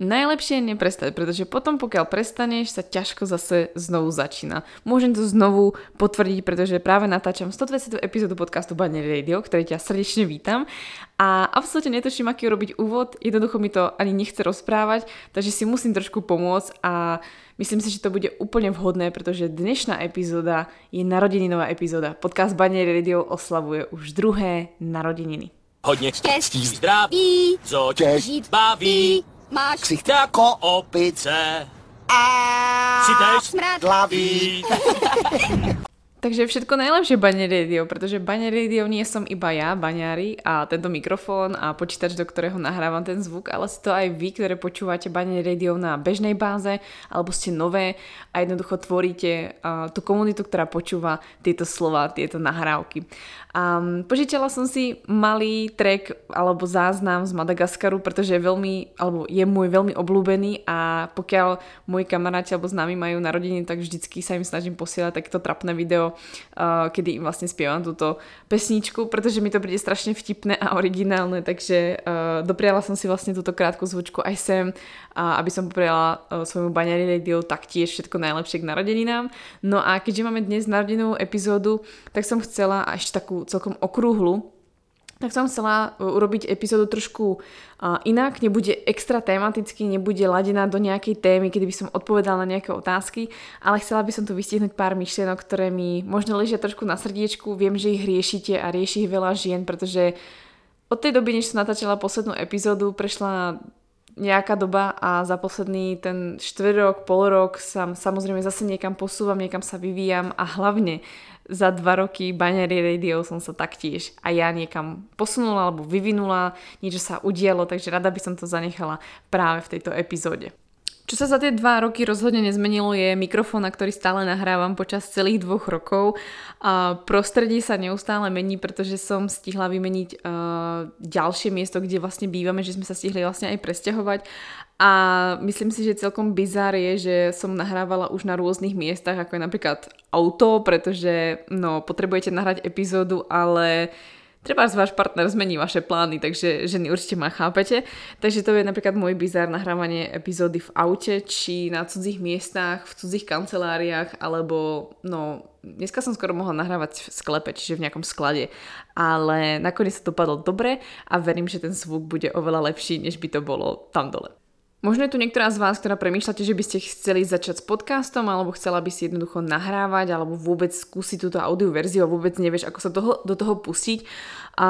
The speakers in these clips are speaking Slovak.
Najlepšie je neprestať, pretože potom pokiaľ prestaneš, sa ťažko zase znovu začína. Môžem to znovu potvrdiť, pretože práve natáčam 120. epizódu podcastu Banner Radio, ktorý ťa srdečne vítam a absolútne netuším, aký urobiť úvod, jednoducho mi to ani nechce rozprávať, takže si musím trošku pomôcť a myslím si, že to bude úplne vhodné, pretože dnešná epizóda je narodeninová epizóda. Podcast Banner Radio oslavuje už druhé narodeniny. Hodně štěstí, zdraví, co tě baví. Máš ksicht jako opice. A si smradlavý. Takže všetko najlepšie Bane Radio, pretože Bane Radio nie som iba ja, baňári a tento mikrofón a počítač, do ktorého nahrávam ten zvuk, ale ste to aj vy, ktoré počúvate Bane Radio na bežnej báze, alebo ste nové a jednoducho tvoríte uh, tú komunitu, ktorá počúva tieto slova, tieto nahrávky. Um, požičala som si malý track alebo záznam z Madagaskaru, pretože je veľmi, alebo je môj veľmi obľúbený a pokiaľ moji kamaráti alebo známi majú narodeniny, tak vždycky sa im snažím posielať takéto trapné video, uh, kedy im vlastne spievam túto pesničku, pretože mi to príde strašne vtipné a originálne, takže uh, dopriala som si vlastne túto krátku zvučku aj sem, aby som popriala uh, svojmu baňari radio taktiež všetko najlepšie k narodeninám. No a keďže máme dnes narodenovú epizódu, tak som chcela ešte takú celkom okrúhlu, tak som chcela e, urobiť epizódu trošku inak, nebude extra tematicky, nebude ladená do nejakej témy, kedy by som odpovedala na nejaké otázky, ale chcela by som tu vystihnúť pár myšlienok, ktoré mi možno ležia trošku na srdiečku, viem, že ich riešite a rieši ich veľa žien, pretože od tej doby, než som natáčala poslednú epizódu, prešla nejaká doba a za posledný ten štvrtok, pol rok sa samozrejme zase niekam posúvam, niekam sa vyvíjam a hlavne za dva roky Binary Radio som sa taktiež a ja niekam posunula alebo vyvinula, niečo sa udialo, takže rada by som to zanechala práve v tejto epizóde. Čo sa za tie dva roky rozhodne nezmenilo je mikrofón, na ktorý stále nahrávam počas celých dvoch rokov. A prostredie sa neustále mení, pretože som stihla vymeniť uh, ďalšie miesto, kde vlastne bývame, že sme sa stihli vlastne aj presťahovať. A myslím si, že celkom bizár je, že som nahrávala už na rôznych miestach, ako je napríklad auto, pretože no, potrebujete nahrať epizódu, ale uh, treba váš partner zmení vaše plány, takže ženy určite ma chápete. Takže to je napríklad môj bizár nahrávanie epizódy v aute, či na cudzích miestach, v cudzích kanceláriách, alebo no, dneska som skoro mohla nahrávať v sklepe, čiže v nejakom sklade. Ale nakoniec sa to dopadlo dobre a verím, že ten zvuk bude oveľa lepší, než by to bolo tam dole. Možno je tu niektorá z vás, ktorá premýšľate, že by ste chceli začať s podcastom, alebo chcela by si jednoducho nahrávať, alebo vôbec skúsiť túto audio verziu a vôbec nevieš, ako sa toho, do toho pustiť. A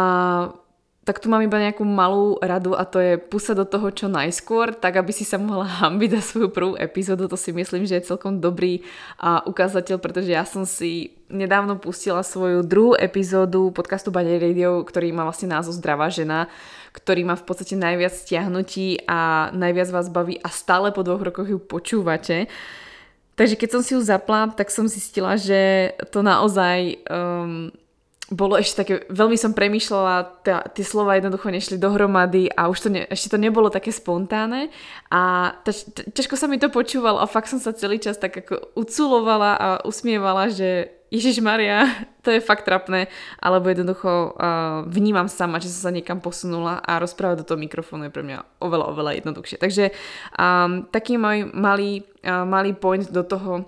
tak tu mám iba nejakú malú radu a to je pusa do toho čo najskôr, tak aby si sa mohla hambiť za svoju prvú epizódu. To si myslím, že je celkom dobrý a, ukázateľ, pretože ja som si nedávno pustila svoju druhú epizódu podcastu Bane Radio, ktorý má vlastne názov Zdravá žena, ktorý má v podstate najviac stiahnutí a najviac vás baví a stále po dvoch rokoch ju počúvate. Takže keď som si ju zapla, tak som zistila, že to naozaj um, bolo ešte také, veľmi som premýšľala, tie slova jednoducho nešli dohromady a už to ne, ešte to nebolo také spontánne a taž, ťažko sa mi to počúvalo a fakt som sa celý čas tak ako uculovala a usmievala, že Ježiš Maria, to je fakt trapné, alebo jednoducho uh, vnímam sama, že som sa niekam posunula a rozprávať do toho mikrofónu je pre mňa oveľa, oveľa jednoduchšie. Takže um, taký môj malý, uh, malý point do toho,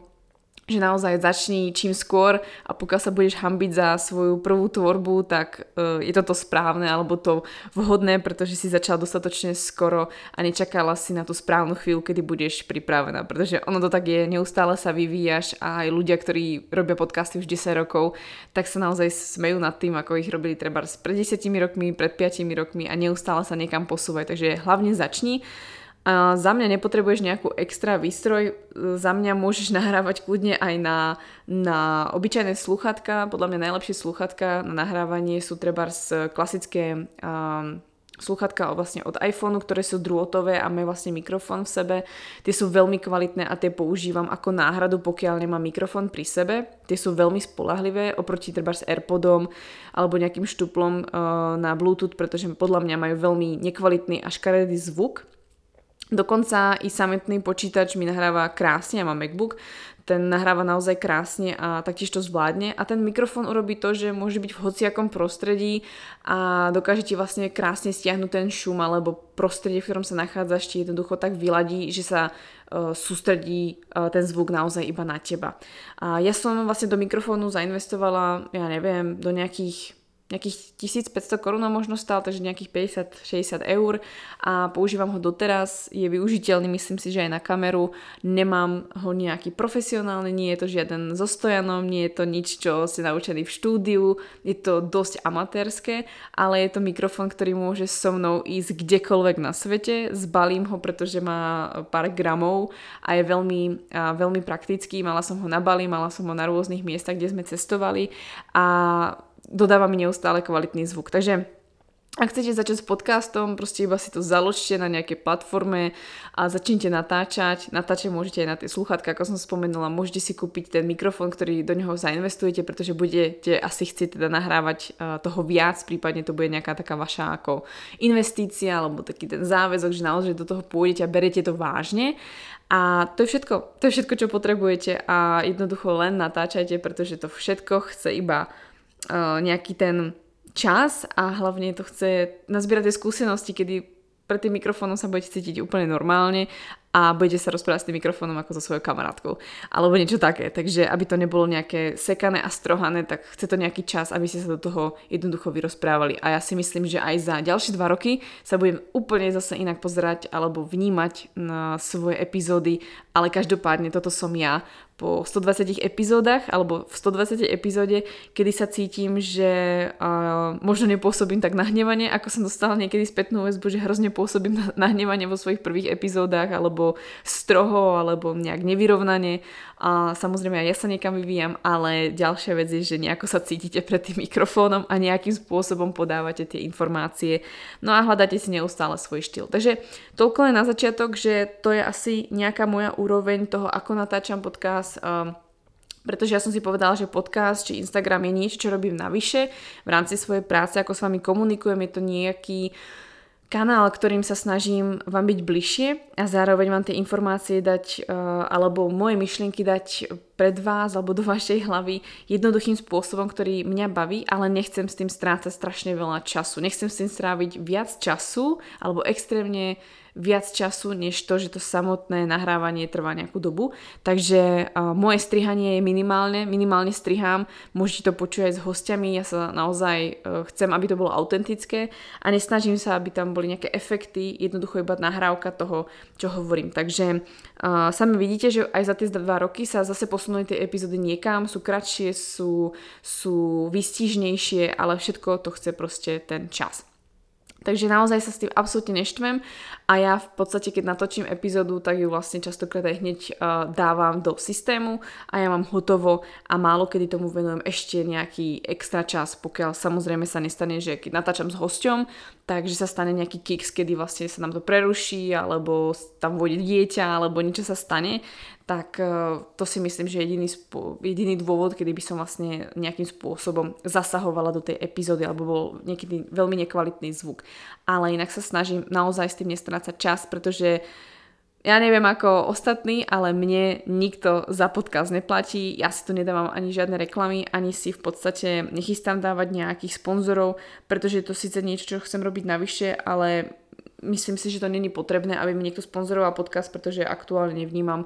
že naozaj začni čím skôr a pokiaľ sa budeš hambiť za svoju prvú tvorbu, tak uh, je toto správne alebo to vhodné, pretože si začal dostatočne skoro a nečakala si na tú správnu chvíľu, kedy budeš pripravená, pretože ono to tak je, neustále sa vyvíjaš a aj ľudia, ktorí robia podcasty už 10 rokov, tak sa naozaj smejú nad tým, ako ich robili treba pred 10 rokmi, pred 5 rokmi a neustále sa niekam posúvajú, takže hlavne začni a za mňa nepotrebuješ nejakú extra výstroj, za mňa môžeš nahrávať kľudne aj na, na obyčajné sluchatka. Podľa mňa najlepšie sluchatka na nahrávanie sú treba klasické um, sluchatka vlastne od iPhoneu, ktoré sú drôtové a majú vlastne mikrofón v sebe. Tie sú veľmi kvalitné a tie používam ako náhradu, pokiaľ nemám mikrofón pri sebe. Tie sú veľmi spolahlivé oproti treba s Airpodom alebo nejakým štuplom uh, na Bluetooth, pretože podľa mňa majú veľmi nekvalitný a škaredý zvuk Dokonca i sametný počítač mi nahráva krásne, ja mám MacBook, ten nahráva naozaj krásne a taktiež to zvládne a ten mikrofón urobí to, že môže byť v hociakom prostredí a dokáže ti vlastne krásne stiahnuť ten šum alebo prostredie, v ktorom sa nachádzaš, ti jednoducho tak vyladí, že sa uh, sústredí uh, ten zvuk naozaj iba na teba. A ja som vlastne do mikrofónu zainvestovala, ja neviem, do nejakých nejakých 1500 korún možno stál, takže nejakých 50-60 eur a používam ho doteraz, je využiteľný, myslím si, že aj na kameru, nemám ho nejaký profesionálny, nie je to žiaden so stojanom, nie je to nič, čo ste naučení v štúdiu, je to dosť amatérske, ale je to mikrofón, ktorý môže so mnou ísť kdekoľvek na svete, zbalím ho, pretože má pár gramov a je veľmi, a veľmi praktický, mala som ho na Bali, mala som ho na rôznych miestach, kde sme cestovali a dodáva mi neustále kvalitný zvuk. Takže ak chcete začať s podcastom, proste iba si to založte na nejakej platforme a začnite natáčať. Natáčať môžete aj na tie sluchatka, ako som spomenula. Môžete si kúpiť ten mikrofón, ktorý do neho zainvestujete, pretože budete asi chcieť teda nahrávať toho viac, prípadne to bude nejaká taká vaša ako investícia alebo taký ten záväzok, že naozaj do toho pôjdete a berete to vážne. A to je všetko. To je všetko, čo potrebujete a jednoducho len natáčajte, pretože to všetko chce iba nejaký ten čas a hlavne to chce nazbierať tie skúsenosti, kedy pred tým mikrofónom sa budete cítiť úplne normálne a budete sa rozprávať s tým mikrofónom ako so svojou kamarátkou. Alebo niečo také. Takže aby to nebolo nejaké sekané a strohané, tak chce to nejaký čas, aby ste sa do toho jednoducho vyrozprávali. A ja si myslím, že aj za ďalšie dva roky sa budem úplne zase inak pozerať alebo vnímať na svoje epizódy, ale každopádne toto som ja po 120 epizódach alebo v 120 epizóde, kedy sa cítim, že uh, možno nepôsobím tak nahnevanie, ako som dostala niekedy spätnú väzbu, že hrozne pôsobím nahnevanie vo svojich prvých epizódach alebo stroho alebo nejak nevyrovnane a samozrejme aj ja sa niekam vyvíjam, ale ďalšia vec je, že nejako sa cítite pred tým mikrofónom a nejakým spôsobom podávate tie informácie no a hľadáte si neustále svoj štýl. Takže toľko len na začiatok, že to je asi nejaká moja úroveň toho, ako natáčam podcast um, pretože ja som si povedala, že podcast či Instagram je niečo, čo robím navyše v rámci svojej práce, ako s vami komunikujem, je to nejaký kanál, ktorým sa snažím vám byť bližšie a zároveň vám tie informácie dať uh, alebo moje myšlienky dať pred vás alebo do vašej hlavy jednoduchým spôsobom, ktorý mňa baví, ale nechcem s tým strácať strašne veľa času. Nechcem s tým stráviť viac času alebo extrémne viac času, než to, že to samotné nahrávanie trvá nejakú dobu. Takže uh, moje strihanie je minimálne, minimálne strihám, môžete to počuť aj s hostiami, ja sa naozaj uh, chcem, aby to bolo autentické a nesnažím sa, aby tam boli nejaké efekty, jednoducho iba nahrávka toho, čo hovorím. Takže uh, sami vidíte, že aj za tie dva roky sa zase posunuli tie epizódy niekam, sú kratšie, sú, sú výstižnejšie, ale všetko to chce proste ten čas. Takže naozaj sa s tým absolútne neštvem a ja v podstate, keď natočím epizódu, tak ju vlastne častokrát aj hneď uh, dávam do systému a ja mám hotovo a málo kedy tomu venujem ešte nejaký extra čas, pokiaľ samozrejme sa nestane, že keď natáčam s hosťom, takže sa stane nejaký kicks, kedy vlastne sa nám to preruší alebo tam vôjde dieťa alebo niečo sa stane, tak e, to si myslím, že jediný, jediný dôvod, kedy by som vlastne nejakým spôsobom zasahovala do tej epizódy, alebo bol niekedy veľmi nekvalitný zvuk. Ale inak sa snažím naozaj s tým nestrácať čas, pretože ja neviem ako ostatní, ale mne nikto za podcast neplatí, ja si tu nedávam ani žiadne reklamy, ani si v podstate nechystám dávať nejakých sponzorov, pretože je to síce niečo, čo chcem robiť navyše, ale myslím si, že to není potrebné, aby mi niekto sponzoroval podcast, pretože aktuálne nevnímam,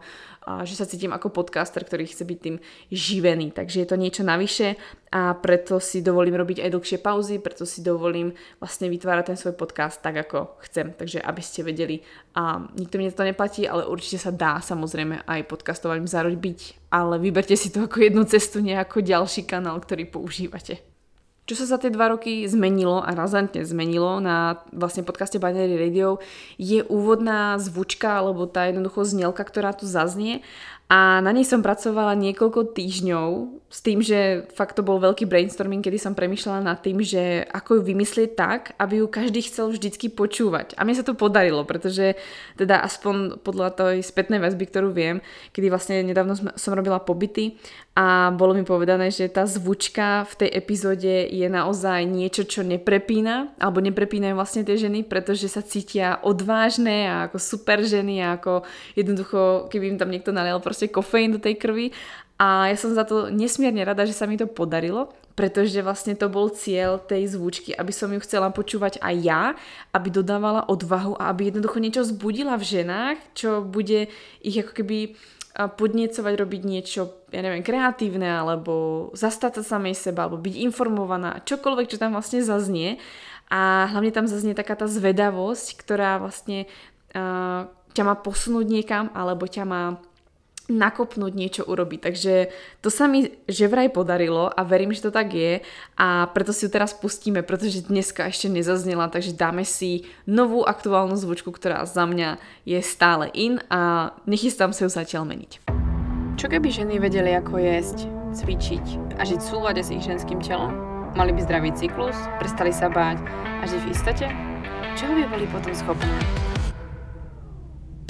že sa cítim ako podcaster, ktorý chce byť tým živený. Takže je to niečo navyše a preto si dovolím robiť aj dlhšie pauzy, preto si dovolím vlastne vytvárať ten svoj podcast tak, ako chcem. Takže aby ste vedeli, a nikto mi to neplatí, ale určite sa dá samozrejme aj podcastovať zarobiť, ale vyberte si to ako jednu cestu, nejako ďalší kanál, ktorý používate. Čo sa za tie dva roky zmenilo a razantne zmenilo na vlastne podcaste Binary Radio je úvodná zvučka alebo tá jednoducho znelka, ktorá tu zaznie a na nej som pracovala niekoľko týždňov s tým, že fakt to bol veľký brainstorming, kedy som premyšľala nad tým, že ako ju vymyslieť tak, aby ju každý chcel vždycky počúvať. A mne sa to podarilo, pretože teda aspoň podľa tej spätnej väzby, ktorú viem, kedy vlastne nedávno som robila pobyty a bolo mi povedané, že tá zvučka v tej epizóde je naozaj niečo, čo neprepína, alebo neprepínajú vlastne tie ženy, pretože sa cítia odvážne a ako super ženy a ako jednoducho, keby im tam niekto nalial proste kofeín do tej krvi. A ja som za to nesmierne rada, že sa mi to podarilo, pretože vlastne to bol cieľ tej zvučky, aby som ju chcela počúvať aj ja, aby dodávala odvahu a aby jednoducho niečo zbudila v ženách, čo bude ich ako keby podniecovať robiť niečo, ja neviem, kreatívne, alebo zastať sa samej seba, alebo byť informovaná, čokoľvek, čo tam vlastne zaznie. A hlavne tam zaznie taká tá zvedavosť, ktorá vlastne uh, ťa má posunúť niekam, alebo ťa má nakopnúť niečo urobiť. Takže to sa mi že vraj podarilo a verím, že to tak je a preto si ju teraz pustíme, pretože dneska ešte nezaznela, takže dáme si novú aktuálnu zvučku, ktorá za mňa je stále in a nechystám sa ju zatiaľ meniť. Čo keby ženy vedeli, ako jesť, cvičiť a žiť v súlade s ich ženským telom? Mali by zdravý cyklus, prestali sa báť a žiť v istote? Čoho by boli potom schopné?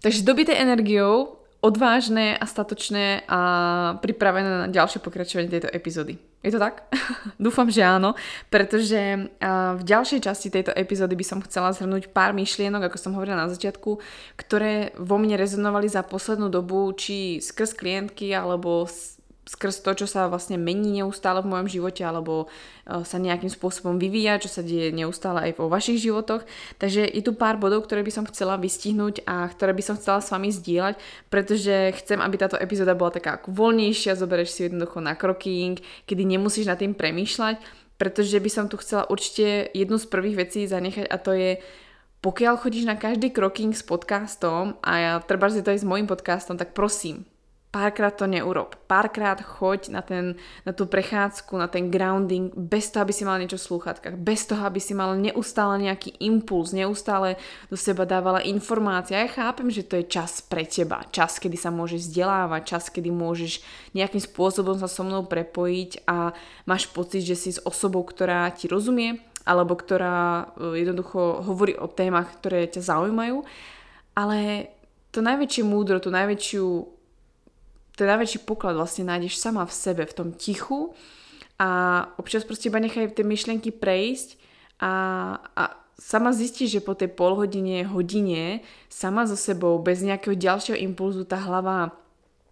Takže dobité energiou, odvážne a statočné a pripravené na ďalšie pokračovanie tejto epizódy. Je to tak? Dúfam, že áno, pretože v ďalšej časti tejto epizódy by som chcela zhrnúť pár myšlienok, ako som hovorila na začiatku, ktoré vo mne rezonovali za poslednú dobu, či skrz klientky alebo skrz to, čo sa vlastne mení neustále v mojom živote alebo e, sa nejakým spôsobom vyvíja, čo sa deje neustále aj vo vašich životoch. Takže je tu pár bodov, ktoré by som chcela vystihnúť a ktoré by som chcela s vami zdieľať, pretože chcem, aby táto epizóda bola taká ako voľnejšia, zoberieš si jednoducho na kroking, kedy nemusíš nad tým premýšľať, pretože by som tu chcela určite jednu z prvých vecí zanechať a to je pokiaľ chodíš na každý kroking s podcastom a ja treba, že to aj s môjim podcastom, tak prosím, párkrát to neurob. Párkrát choď na, ten, na tú prechádzku, na ten grounding, bez toho, aby si mal niečo v slúchatkách, bez toho, aby si mal neustále nejaký impuls, neustále do seba dávala informácia. Ja chápem, že to je čas pre teba, čas, kedy sa môžeš vzdelávať, čas, kedy môžeš nejakým spôsobom sa so mnou prepojiť a máš pocit, že si s osobou, ktorá ti rozumie, alebo ktorá e, jednoducho hovorí o témach, ktoré ťa zaujímajú, ale to najväčšie múdro, tú najväčšiu ten najväčší poklad vlastne nájdeš sama v sebe, v tom tichu a občas proste iba nechaj tie myšlienky prejsť a, a sama zistíš, že po tej polhodine, hodine sama so sebou, bez nejakého ďalšieho impulzu tá hlava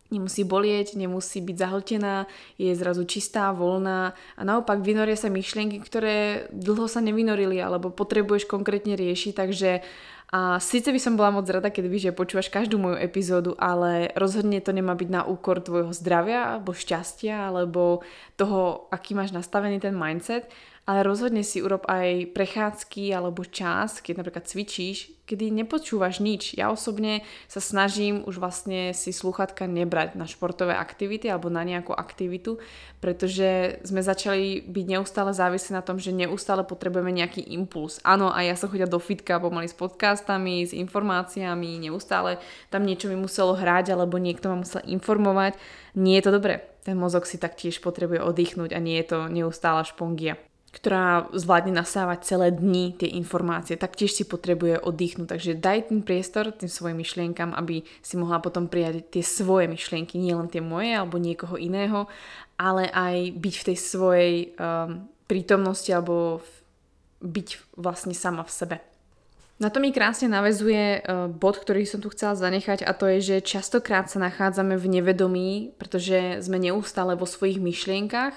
nemusí bolieť, nemusí byť zahltená, je zrazu čistá, voľná a naopak vynoria sa myšlienky, ktoré dlho sa nevynorili alebo potrebuješ konkrétne riešiť, takže a síce by som bola moc rada, keď že počúvaš každú moju epizódu, ale rozhodne to nemá byť na úkor tvojho zdravia alebo šťastia alebo toho, aký máš nastavený ten mindset ale rozhodne si urob aj prechádzky alebo čas, keď napríklad cvičíš, kedy nepočúvaš nič. Ja osobne sa snažím už vlastne si sluchatka nebrať na športové aktivity alebo na nejakú aktivitu, pretože sme začali byť neustále závislí na tom, že neustále potrebujeme nejaký impuls. Áno, a ja som chodila do fitka pomaly s podcastami, s informáciami, neustále tam niečo mi muselo hrať alebo niekto ma musel informovať. Nie je to dobré. Ten mozog si taktiež potrebuje oddychnúť a nie je to neustála špongia ktorá zvládne nasávať celé dni tie informácie, taktiež si potrebuje oddychnúť. Takže daj ten priestor tým svojim myšlienkam, aby si mohla potom prijať tie svoje myšlienky, nielen tie moje alebo niekoho iného, ale aj byť v tej svojej um, prítomnosti alebo v, byť vlastne sama v sebe. Na to mi krásne navezuje uh, bod, ktorý som tu chcela zanechať a to je, že častokrát sa nachádzame v nevedomí, pretože sme neustále vo svojich myšlienkach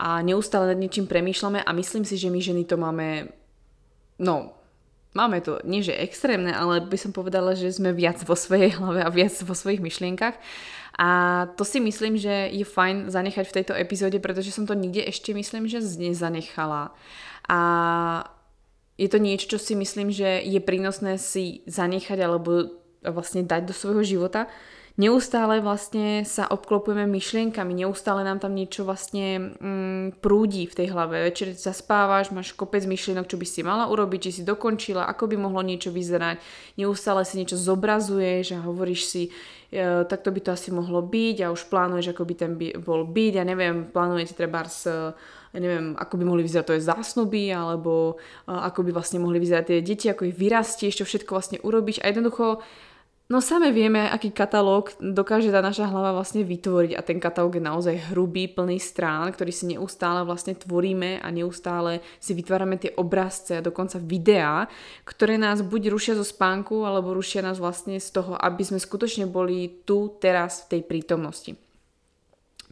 a neustále nad niečím premýšľame a myslím si, že my ženy to máme, no, máme to, nie že extrémne, ale by som povedala, že sme viac vo svojej hlave a viac vo svojich myšlienkach. A to si myslím, že je fajn zanechať v tejto epizóde, pretože som to nikde ešte myslím, že nezanechala. A je to niečo, čo si myslím, že je prínosné si zanechať alebo vlastne dať do svojho života. Neustále vlastne sa obklopujeme myšlienkami, neustále nám tam niečo vlastne mm, prúdi v tej hlave. Večer zaspávaš, máš kopec myšlienok, čo by si mala urobiť, či si dokončila, ako by mohlo niečo vyzerať. Neustále si niečo zobrazuješ a hovoríš si, e, takto by to asi mohlo byť a už plánuješ, ako by ten by, bol byť. Ja neviem, plánujete treba s ja neviem, ako by mohli vyzerať to zásnuby, alebo uh, ako by vlastne mohli vyzerať tie deti, ako ich vyrastieš, čo všetko vlastne urobíš a jednoducho No same vieme, aký katalóg dokáže tá naša hlava vlastne vytvoriť a ten katalóg je naozaj hrubý, plný strán, ktorý si neustále vlastne tvoríme a neustále si vytvárame tie obrazce a dokonca videá, ktoré nás buď rušia zo spánku, alebo rušia nás vlastne z toho, aby sme skutočne boli tu, teraz, v tej prítomnosti.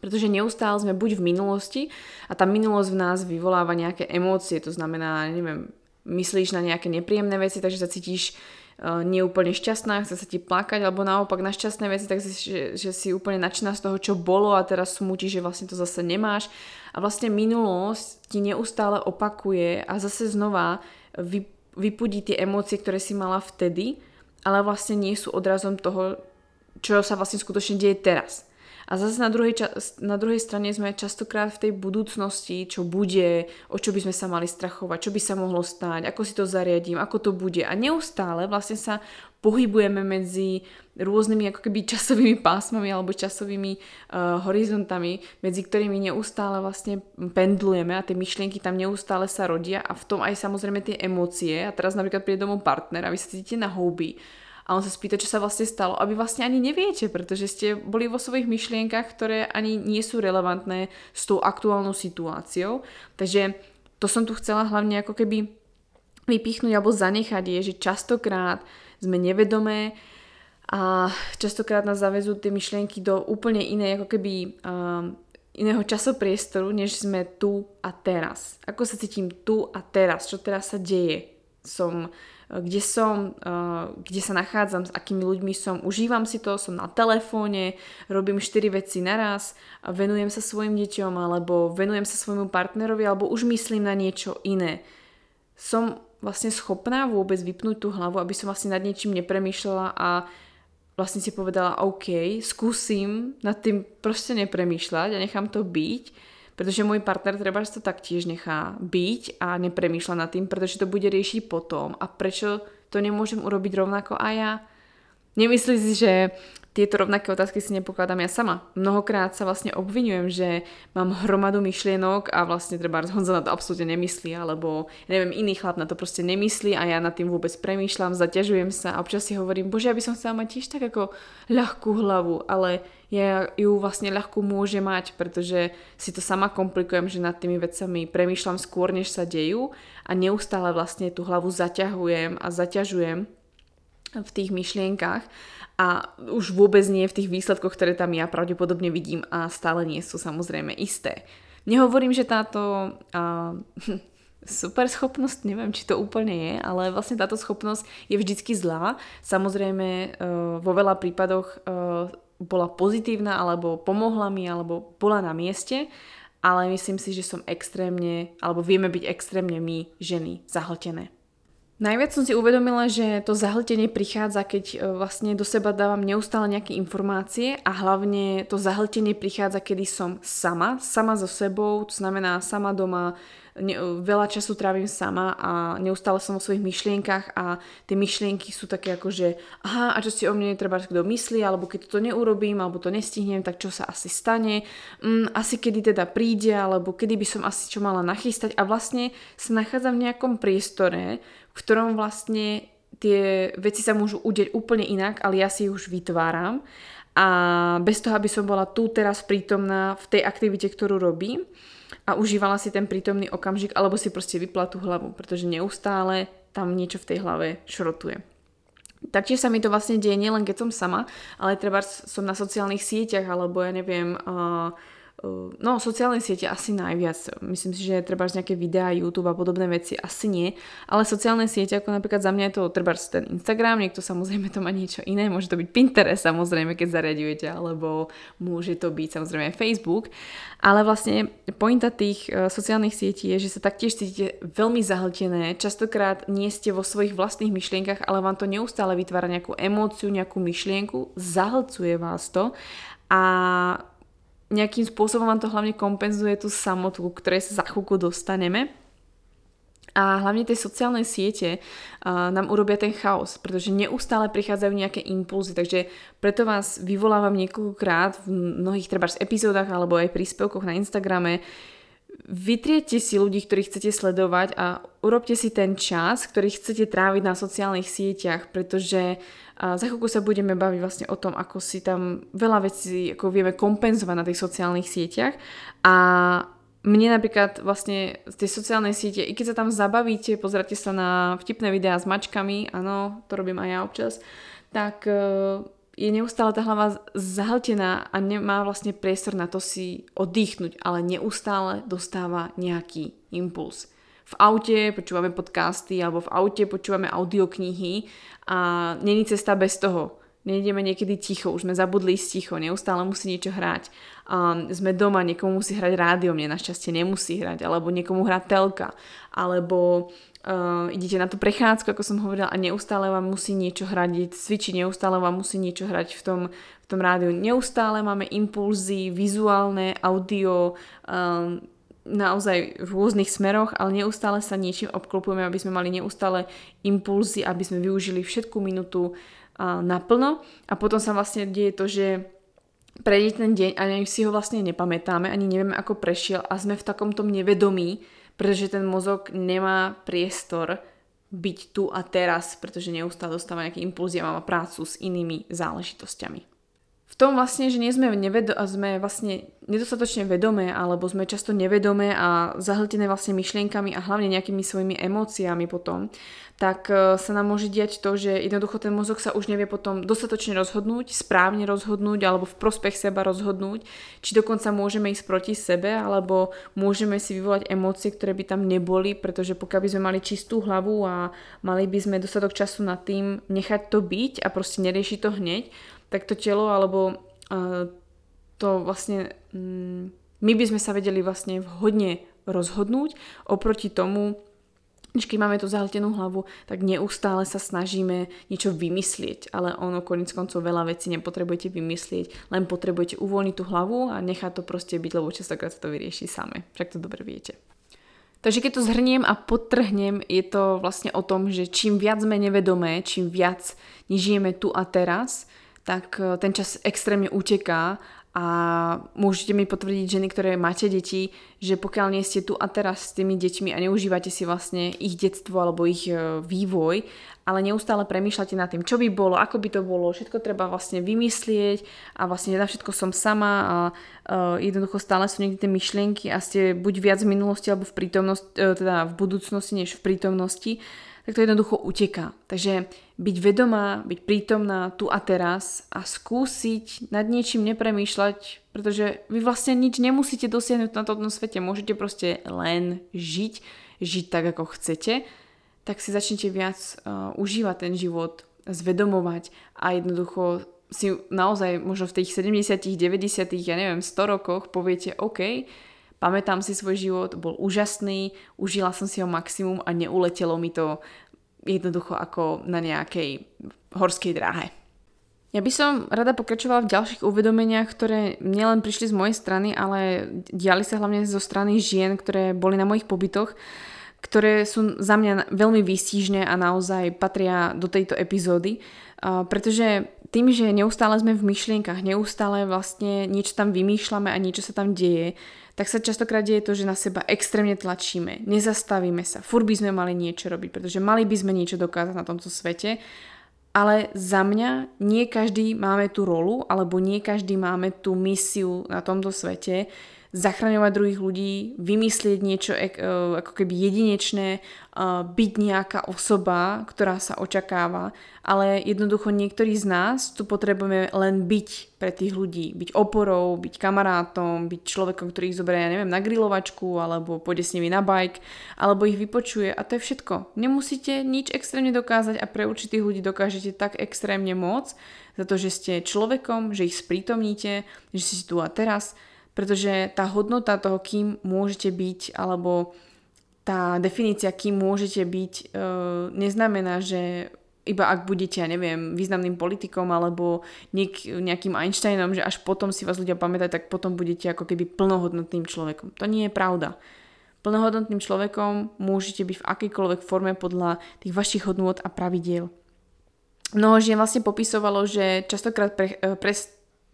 Pretože neustále sme buď v minulosti a tá minulosť v nás vyvoláva nejaké emócie, to znamená, neviem, myslíš na nejaké nepríjemné veci, takže sa cítiš neúplne šťastná, chce sa ti plakať, alebo naopak na šťastné veci, tak si, že, že si úplne načína z toho, čo bolo a teraz smutí, že vlastne to zase nemáš. A vlastne minulosť ti neustále opakuje a zase znova vy, vypudí tie emócie, ktoré si mala vtedy, ale vlastne nie sú odrazom toho, čo sa vlastne skutočne deje teraz. A zase na druhej, ča- na druhej strane sme častokrát v tej budúcnosti, čo bude, o čo by sme sa mali strachovať, čo by sa mohlo stať, ako si to zariadím, ako to bude. A neustále vlastne sa pohybujeme medzi rôznymi ako keby časovými pásmami alebo časovými uh, horizontami, medzi ktorými neustále vlastne pendlujeme a tie myšlienky tam neustále sa rodia a v tom aj samozrejme tie emócie. A teraz napríklad príde domov partner a vy sa cítite na houby a on sa spýta, čo sa vlastne stalo a vy vlastne ani neviete, pretože ste boli vo svojich myšlienkach, ktoré ani nie sú relevantné s tou aktuálnou situáciou. Takže to som tu chcela hlavne ako keby vypichnúť alebo zanechať je, že častokrát sme nevedomé a častokrát nás zavezú tie myšlienky do úplne inej ako keby um, iného časopriestoru, než sme tu a teraz. Ako sa cítim tu a teraz, čo teraz sa deje. Som kde som, eh, kde sa nachádzam, s akými ľuďmi som, užívam si to, som na telefóne, robím 4 veci naraz, venujem sa svojim deťom alebo venujem sa svojmu partnerovi alebo už myslím na niečo iné. Som vlastne schopná vôbec vypnúť tú hlavu, aby som vlastne nad niečím nepremýšľala a vlastne si povedala, OK, skúsim nad tým proste nepremýšľať a nechám to byť pretože môj partner treba to taktiež nechá byť a nepremýšľa nad tým, pretože to bude riešiť potom a prečo to nemôžem urobiť rovnako aj ja. Nemyslí si, že tieto rovnaké otázky si nepokladám ja sama. Mnohokrát sa vlastne obvinujem, že mám hromadu myšlienok a vlastne treba Honza na to absolútne nemyslí, alebo neviem, iný chlap na to proste nemyslí a ja nad tým vôbec premýšľam, zaťažujem sa a občas si hovorím, bože, by som chcela mať tiež tak ako ľahkú hlavu, ale ja ju vlastne ľahkú môže mať, pretože si to sama komplikujem, že nad tými vecami premýšľam skôr, než sa dejú a neustále vlastne tú hlavu zaťahujem a zaťažujem v tých myšlienkach a už vôbec nie v tých výsledkoch, ktoré tam ja pravdepodobne vidím a stále nie sú samozrejme isté. Nehovorím, že táto uh, super schopnosť, neviem, či to úplne je, ale vlastne táto schopnosť je vždycky zlá. Samozrejme uh, vo veľa prípadoch uh, bola pozitívna, alebo pomohla mi, alebo bola na mieste, ale myslím si, že som extrémne, alebo vieme byť extrémne my, ženy, zahltené. Najviac som si uvedomila, že to zahltenie prichádza, keď e, vlastne do seba dávam neustále nejaké informácie a hlavne to zahltenie prichádza, kedy som sama, sama so sebou, to znamená sama doma, ne, veľa času trávim sama a neustále som vo svojich myšlienkach a tie myšlienky sú také ako, že aha, a čo si o mne treba kto myslí, alebo keď to neurobím, alebo to nestihnem, tak čo sa asi stane, mm, asi kedy teda príde, alebo kedy by som asi čo mala nachystať? A vlastne sa nachádzam v nejakom priestore, v ktorom vlastne tie veci sa môžu udeť úplne inak, ale ja si ich už vytváram a bez toho, aby som bola tu teraz prítomná v tej aktivite, ktorú robím, a užívala si ten prítomný okamžik alebo si proste vypla tú hlavu, pretože neustále tam niečo v tej hlave šrotuje. Taktiež sa mi to vlastne deje nielen keď som sama, ale treba som na sociálnych sieťach alebo ja neviem, uh, no sociálne siete asi najviac. Myslím si, že treba nejaké videá, YouTube a podobné veci asi nie, ale sociálne siete ako napríklad za mňa je to treba ten Instagram, niekto samozrejme to má niečo iné, môže to byť Pinterest samozrejme, keď zariadujete, alebo môže to byť samozrejme Facebook, ale vlastne pointa tých uh, sociálnych sietí je, že sa taktiež cítite veľmi zahltené, častokrát nie ste vo svojich vlastných myšlienkach, ale vám to neustále vytvára nejakú emóciu, nejakú myšlienku, zahlcuje vás to. A nejakým spôsobom vám to hlavne kompenzuje tú samotu, ktorej sa za chvíľku dostaneme. A hlavne tie sociálne siete uh, nám urobia ten chaos, pretože neustále prichádzajú nejaké impulzy, takže preto vás vyvolávam niekoľkokrát v mnohých treba epizódach alebo aj príspevkoch na Instagrame. Vytriete si ľudí, ktorých chcete sledovať a urobte si ten čas, ktorý chcete tráviť na sociálnych sieťach, pretože za chvíľku sa budeme baviť vlastne o tom, ako si tam veľa vecí ako vieme kompenzovať na tých sociálnych sieťach. A mne napríklad vlastne z tej sociálnej siete, i keď sa tam zabavíte, pozrite sa na vtipné videá s mačkami, áno, to robím aj ja občas, tak e, je neustále tá hlava zahltená a nemá vlastne priestor na to si oddychnúť, ale neustále dostáva nejaký impuls v aute počúvame podcasty alebo v aute počúvame audioknihy a není cesta bez toho. Nejdeme niekedy ticho, už sme zabudli ísť ticho, neustále musí niečo hrať. Um, sme doma, niekomu musí hrať rádio, mne našťastie nemusí hrať, alebo niekomu hrať telka, alebo uh, idete na tú prechádzku, ako som hovorila, a neustále vám musí niečo hrať, cvičiť, neustále vám musí niečo hrať v tom, v tom rádiu. Neustále máme impulzy, vizuálne, audio, um, naozaj v rôznych smeroch, ale neustále sa niečím obklopujeme, aby sme mali neustále impulzy, aby sme využili všetku minútu naplno a potom sa vlastne deje to, že prejde ten deň a ani si ho vlastne nepamätáme, ani nevieme ako prešiel a sme v takomto nevedomí, pretože ten mozog nemá priestor byť tu a teraz, pretože neustále dostáva nejaké impulzy a má prácu s inými záležitosťami tom vlastne, že nie sme, nevedo- a sme vlastne nedostatočne vedomé, alebo sme často nevedomé a zahltené vlastne myšlienkami a hlavne nejakými svojimi emóciami potom, tak e, sa nám môže diať to, že jednoducho ten mozog sa už nevie potom dostatočne rozhodnúť, správne rozhodnúť alebo v prospech seba rozhodnúť, či dokonca môžeme ísť proti sebe, alebo môžeme si vyvolať emócie, ktoré by tam neboli, pretože pokiaľ by sme mali čistú hlavu a mali by sme dostatok času nad tým nechať to byť a proste neriešiť to hneď, tak to telo alebo uh, to vlastne um, my by sme sa vedeli vlastne vhodne rozhodnúť oproti tomu, že keď máme tú zahltenú hlavu, tak neustále sa snažíme niečo vymyslieť, ale ono konec koncov veľa vecí nepotrebujete vymyslieť, len potrebujete uvoľniť tú hlavu a nechať to proste byť, lebo častokrát sa to vyrieši same. Však to dobre viete. Takže keď to zhrniem a potrhnem, je to vlastne o tom, že čím viac sme nevedomé, čím viac nežijeme tu a teraz, tak e, ten čas extrémne uteká a môžete mi potvrdiť ženy, ktoré máte deti, že pokiaľ nie ste tu a teraz s tými deťmi a neužívate si vlastne ich detstvo alebo ich e, vývoj, ale neustále premýšľate nad tým, čo by bolo, ako by to bolo, všetko treba vlastne vymyslieť a vlastne na všetko som sama a uh, jednoducho stále sú niekde tie myšlienky a ste buď viac v minulosti alebo v prítomnosti, teda v budúcnosti než v prítomnosti, tak to jednoducho uteká. Takže byť vedomá, byť prítomná tu a teraz a skúsiť nad niečím nepremýšľať, pretože vy vlastne nič nemusíte dosiahnuť na tomto svete, môžete proste len žiť, žiť tak, ako chcete, tak si začnite viac uh, užívať ten život, zvedomovať a jednoducho si naozaj možno v tých 70 90 ja neviem, 100 rokoch poviete, OK, Pamätám si svoj život, bol úžasný, užila som si ho maximum a neuletelo mi to jednoducho ako na nejakej horskej dráhe. Ja by som rada pokračovala v ďalších uvedomeniach, ktoré nielen prišli z mojej strany, ale diali sa hlavne zo strany žien, ktoré boli na mojich pobytoch, ktoré sú za mňa veľmi výstižné a naozaj patria do tejto epizódy, pretože tým, že neustále sme v myšlienkach, neustále vlastne niečo tam vymýšľame a niečo sa tam deje, tak sa častokrát deje to, že na seba extrémne tlačíme, nezastavíme sa, fur by sme mali niečo robiť, pretože mali by sme niečo dokázať na tomto svete, ale za mňa nie každý máme tú rolu, alebo nie každý máme tú misiu na tomto svete zachraňovať druhých ľudí, vymyslieť niečo e, ako keby jedinečné, e, byť nejaká osoba, ktorá sa očakáva, ale jednoducho niektorí z nás tu potrebujeme len byť pre tých ľudí, byť oporou, byť kamarátom, byť človekom, ktorý ich zoberie, ja neviem, na grilovačku, alebo pôjde s nimi na bike, alebo ich vypočuje a to je všetko. Nemusíte nič extrémne dokázať a pre určitých ľudí dokážete tak extrémne moc, za to, že ste človekom, že ich sprítomníte, že si tu a teraz, pretože tá hodnota toho, kým môžete byť, alebo tá definícia, kým môžete byť, e, neznamená, že iba ak budete, ja neviem, významným politikom alebo niek- nejakým Einsteinom, že až potom si vás ľudia pamätajú, tak potom budete ako keby plnohodnotným človekom. To nie je pravda. Plnohodnotným človekom môžete byť v akejkoľvek forme podľa tých vašich hodnôt a pravidiel mnoho žien vlastne popisovalo, že častokrát pre, e, pre,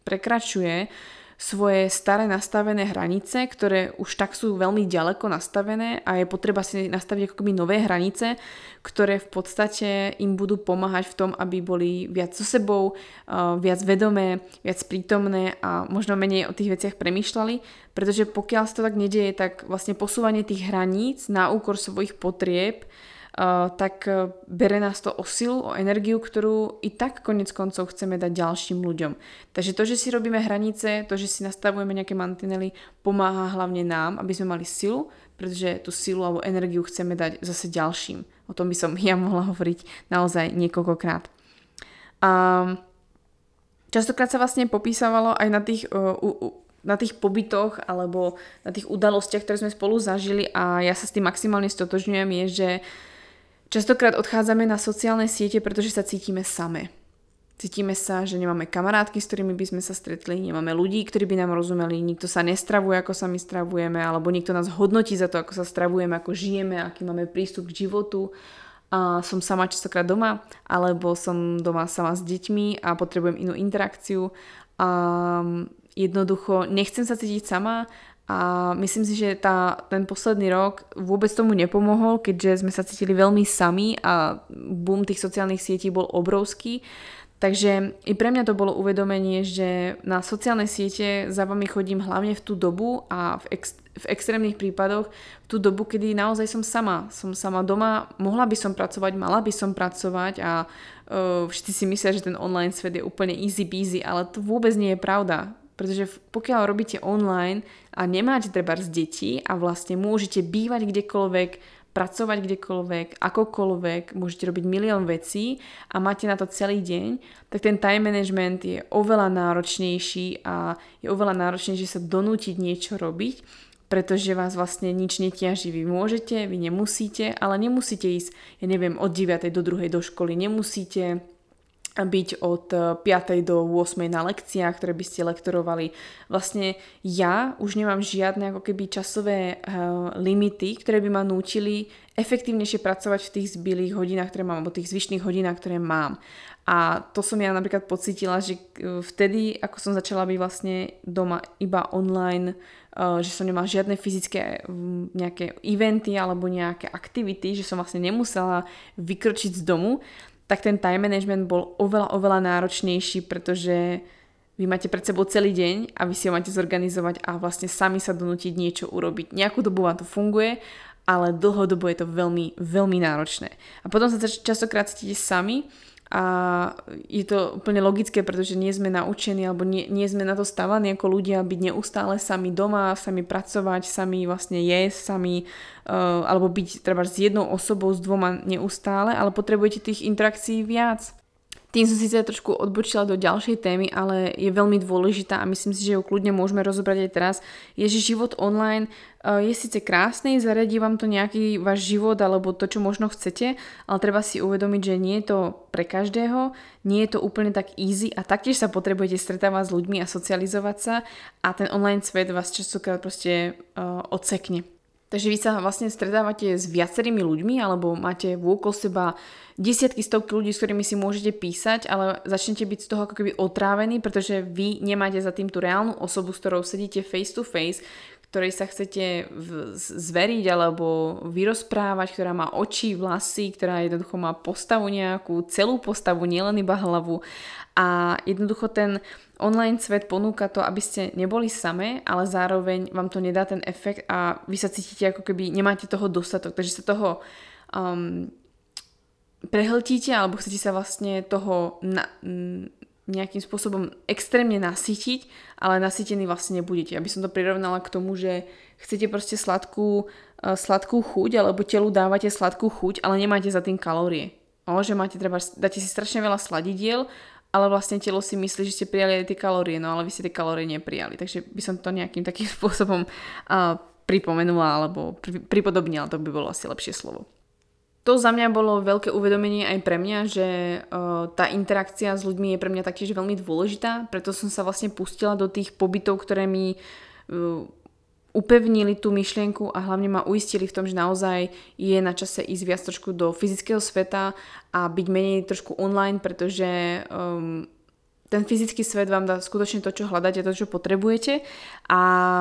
prekračuje svoje staré nastavené hranice, ktoré už tak sú veľmi ďaleko nastavené a je potreba si nastaviť ako nové hranice, ktoré v podstate im budú pomáhať v tom, aby boli viac so sebou, e, viac vedomé, viac prítomné a možno menej o tých veciach premýšľali, pretože pokiaľ sa to tak nedieje, tak vlastne posúvanie tých hraníc na úkor svojich potrieb Eh, tak eh, bere nás to o silu, o energiu, ktorú i tak konec koncov chceme dať ďalším ľuďom. Takže to, že si robíme hranice, to, že si nastavujeme nejaké mantinely, pomáha hlavne nám, aby sme mali silu, pretože tú silu alebo energiu chceme dať zase ďalším. O tom by som ja mohla hovoriť naozaj niekoľkokrát. A častokrát sa vlastne popísavalo aj na tých, uh, uh, na tých pobytoch alebo na tých udalostiach, ktoré sme spolu zažili a ja sa s tým maximálne stotožňujem, je, že Častokrát odchádzame na sociálne siete, pretože sa cítime same. Cítime sa, že nemáme kamarátky, s ktorými by sme sa stretli, nemáme ľudí, ktorí by nám rozumeli, nikto sa nestravuje, ako sa my stravujeme, alebo niekto nás hodnotí za to, ako sa stravujeme, ako žijeme, aký máme prístup k životu. A som sama častokrát doma, alebo som doma sama s deťmi a potrebujem inú interakciu. A jednoducho nechcem sa cítiť sama a myslím si, že tá, ten posledný rok vôbec tomu nepomohol, keďže sme sa cítili veľmi sami a boom tých sociálnych sietí bol obrovský. Takže i pre mňa to bolo uvedomenie, že na sociálne siete za vami chodím hlavne v tú dobu a v, ex, v extrémnych prípadoch v tú dobu, kedy naozaj som sama. Som sama doma, mohla by som pracovať, mala by som pracovať a uh, všetci si myslia, že ten online svet je úplne easy peasy, ale to vôbec nie je pravda pretože pokiaľ robíte online a nemáte treba z detí a vlastne môžete bývať kdekoľvek, pracovať kdekoľvek, akokoľvek, môžete robiť milión vecí a máte na to celý deň, tak ten time management je oveľa náročnejší a je oveľa náročnejšie sa donútiť niečo robiť, pretože vás vlastne nič netiaží. Vy môžete, vy nemusíte, ale nemusíte ísť, ja neviem, od 9. do 2. do školy, nemusíte byť od 5. Eh, do 8. na lekciách, ktoré by ste lektorovali. Vlastne ja už nemám žiadne ako keby časové uh, limity, ktoré by ma nútili efektívnejšie pracovať v tých zbylých hodinách, ktoré mám, alebo tých zvyšných hodinách, ktoré mám. A to som ja napríklad pocitila, že eh, vtedy, ako som začala byť vlastne doma iba online, že som nemala žiadne fyzické um, nejaké eventy alebo nejaké aktivity, že som vlastne nemusela vykročiť z domu, tak ten time management bol oveľa, oveľa náročnejší, pretože vy máte pred sebou celý deň a vy si ho máte zorganizovať a vlastne sami sa donútiť niečo urobiť. Nejakú dobu vám to funguje, ale dlhodobo je to veľmi, veľmi náročné. A potom sa častokrát cítite sami a je to úplne logické, pretože nie sme naučení alebo nie, nie sme na to stávaní ako ľudia byť neustále sami doma, sami pracovať, sami vlastne jesť, sami uh, alebo byť treba s jednou osobou, s dvoma neustále, ale potrebujete tých interakcií viac. Tým som sa trošku odbočila do ďalšej témy, ale je veľmi dôležitá a myslím si, že ju kľudne môžeme rozobrať aj teraz. Je, že život online eh, je síce krásny, zariadí vám to nejaký váš život alebo to, čo možno chcete, ale treba si uvedomiť, že nie je to pre každého, nie je to úplne tak easy a taktiež sa potrebujete stretávať s ľuďmi a socializovať sa a ten online svet vás častokrát proste uh, odsekne. Takže vy sa vlastne stretávate s viacerými ľuďmi alebo máte vôkol seba desiatky, stovky ľudí, s ktorými si môžete písať, ale začnete byť z toho ako keby otrávení, pretože vy nemáte za tým tú reálnu osobu, s ktorou sedíte face to face, ktorej sa chcete zveriť alebo vyrozprávať, ktorá má oči, vlasy, ktorá jednoducho má postavu nejakú, celú postavu, nielen iba hlavu. A jednoducho ten online svet ponúka to, aby ste neboli samé, ale zároveň vám to nedá ten efekt a vy sa cítite ako keby nemáte toho dostatok, takže sa toho um, prehltíte alebo chcete sa vlastne toho na, nejakým spôsobom extrémne nasytiť, ale nasytení vlastne nebudete. Aby som to prirovnala k tomu, že chcete proste sladkú, uh, sladkú chuť alebo telu dávate sladkú chuť, ale nemáte za tým kalórie. O, že máte treba, dáte si strašne veľa sladidiel ale vlastne telo si myslí, že ste prijali aj tie kalórie, no ale vy ste tie kalórie neprijali. Takže by som to nejakým takým spôsobom uh, pripomenula alebo pri, pripodobnila, to by bolo asi lepšie slovo. To za mňa bolo veľké uvedomenie aj pre mňa, že uh, tá interakcia s ľuďmi je pre mňa taktiež veľmi dôležitá, preto som sa vlastne pustila do tých pobytov, ktoré mi uh, upevnili tú myšlienku a hlavne ma uistili v tom, že naozaj je na čase ísť viac trošku do fyzického sveta a byť menej trošku online, pretože um, ten fyzický svet vám dá skutočne to, čo hľadáte, to, čo potrebujete a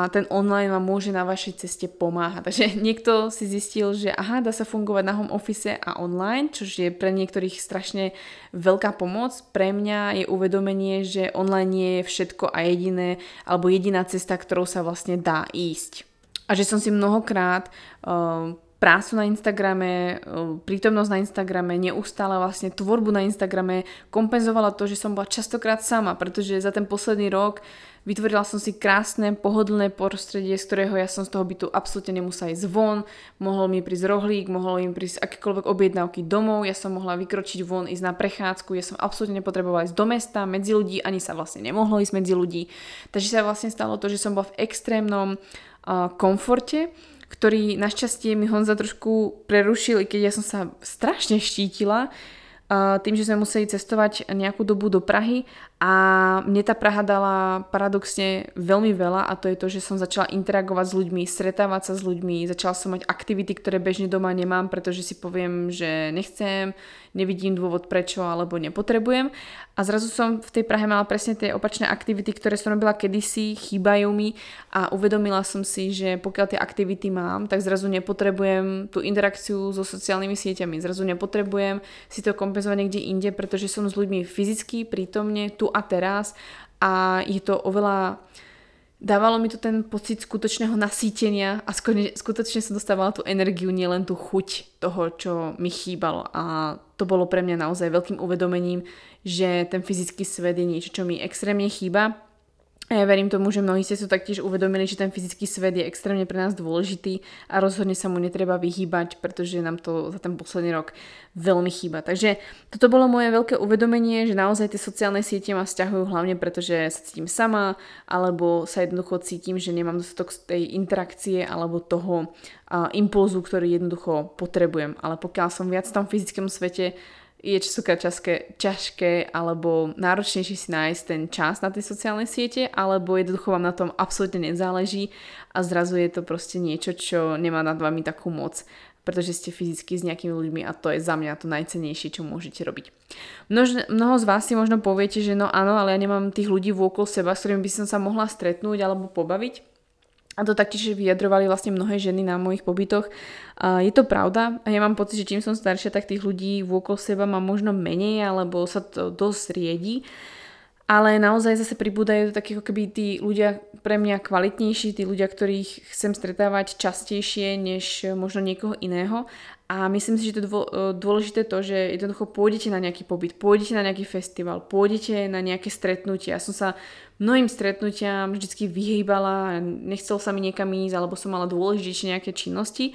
ten online vám môže na vašej ceste pomáhať. Takže niekto si zistil, že aha, dá sa fungovať na home office a online, čo je pre niektorých strašne veľká pomoc. Pre mňa je uvedomenie, že online nie je všetko a jediné, alebo jediná cesta, ktorou sa vlastne dá ísť. A že som si mnohokrát uh, prácu na Instagrame, prítomnosť na Instagrame, neustále vlastne tvorbu na Instagrame kompenzovala to, že som bola častokrát sama, pretože za ten posledný rok vytvorila som si krásne, pohodlné prostredie, z ktorého ja som z toho bytu absolútne nemusela ísť von, mohol mi prísť rohlík, mohol mi prísť akékoľvek objednávky domov, ja som mohla vykročiť von, ísť na prechádzku, ja som absolútne nepotrebovala ísť do mesta, medzi ľudí, ani sa vlastne nemohlo ísť medzi ľudí. Takže sa vlastne stalo to, že som bola v extrémnom uh, komforte, ktorý našťastie mi Honza trošku prerušil, i keď ja som sa strašne štítila tým, že sme museli cestovať nejakú dobu do Prahy a mne tá Praha dala paradoxne veľmi veľa a to je to, že som začala interagovať s ľuďmi, stretávať sa s ľuďmi, začala som mať aktivity, ktoré bežne doma nemám, pretože si poviem, že nechcem, nevidím dôvod prečo alebo nepotrebujem. A zrazu som v tej Prahe mala presne tie opačné aktivity, ktoré som robila kedysi, chýbajú mi a uvedomila som si, že pokiaľ tie aktivity mám, tak zrazu nepotrebujem tú interakciu so sociálnymi sieťami, zrazu nepotrebujem si to kompenzovať niekde inde, pretože som s ľuďmi fyzicky prítomne tu a teraz a je to oveľa dávalo mi to ten pocit skutočného nasýtenia a skutočne som dostávala tú energiu, nielen tú chuť toho, čo mi chýbalo. A to bolo pre mňa naozaj veľkým uvedomením, že ten fyzický svet je niečo, čo mi extrémne chýba a ja verím tomu, že mnohí ste sú taktiež uvedomili, že ten fyzický svet je extrémne pre nás dôležitý a rozhodne sa mu netreba vyhýbať, pretože nám to za ten posledný rok veľmi chýba. Takže toto bolo moje veľké uvedomenie, že naozaj tie sociálne siete ma vzťahujú hlavne pretože sa cítim sama, alebo sa jednoducho cítim, že nemám dostatok tej interakcie alebo toho uh, impulzu, ktorý jednoducho potrebujem. Ale pokiaľ som viac v tom fyzickom svete, je častokrát ťažké, ťažké alebo náročnejšie si nájsť ten čas na tej sociálnej siete, alebo jednoducho vám na tom absolútne nezáleží a zrazu je to proste niečo, čo nemá nad vami takú moc pretože ste fyzicky s nejakými ľuďmi a to je za mňa to najcenejšie, čo môžete robiť. Množ, mnoho z vás si možno poviete, že no áno, ale ja nemám tých ľudí vôkol seba, s ktorými by som sa mohla stretnúť alebo pobaviť. A to taktiež vyjadrovali vlastne mnohé ženy na mojich pobytoch. A je to pravda a ja mám pocit, že čím som staršia, tak tých ľudí vôkol seba mám možno menej alebo sa to dosť riedi. Ale naozaj zase pribúdajú takí ako keby tí ľudia pre mňa kvalitnejší, tí ľudia, ktorých chcem stretávať častejšie než možno niekoho iného. A myslím si, že to je dôležité to, že jednoducho pôjdete na nejaký pobyt, pôjdete na nejaký festival, pôjdete na nejaké stretnutie. Ja som sa mnohým stretnutiam vždycky vyhýbala, nechcel sa mi niekam ísť, alebo som mala dôležitejšie nejaké činnosti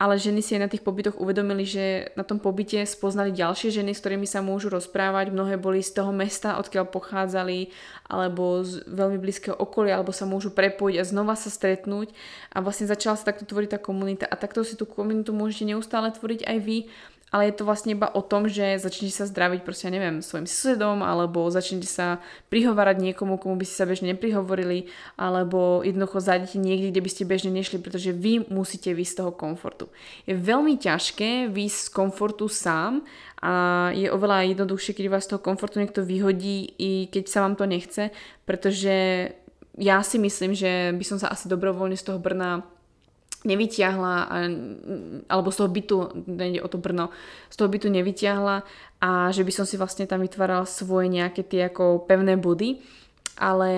ale ženy si aj na tých pobytoch uvedomili, že na tom pobyte spoznali ďalšie ženy, s ktorými sa môžu rozprávať. Mnohé boli z toho mesta, odkiaľ pochádzali, alebo z veľmi blízkeho okolia, alebo sa môžu prepojiť a znova sa stretnúť. A vlastne začala sa takto tvoriť tá komunita. A takto si tú komunitu môžete neustále tvoriť aj vy ale je to vlastne iba o tom, že začnete sa zdraviť proste, ja neviem, svojim susedom, alebo začnete sa prihovárať niekomu, komu by ste sa bežne neprihovorili, alebo jednoducho zájdete niekde, kde by ste bežne nešli, pretože vy musíte výjsť z toho komfortu. Je veľmi ťažké výjsť z komfortu sám a je oveľa jednoduchšie, keď vás z toho komfortu niekto vyhodí, i keď sa vám to nechce, pretože ja si myslím, že by som sa asi dobrovoľne z toho Brna nevyťahla, alebo z toho bytu, nejde o to Brno, z toho bytu nevyťahla a že by som si vlastne tam vytvárala svoje nejaké tie ako pevné body, ale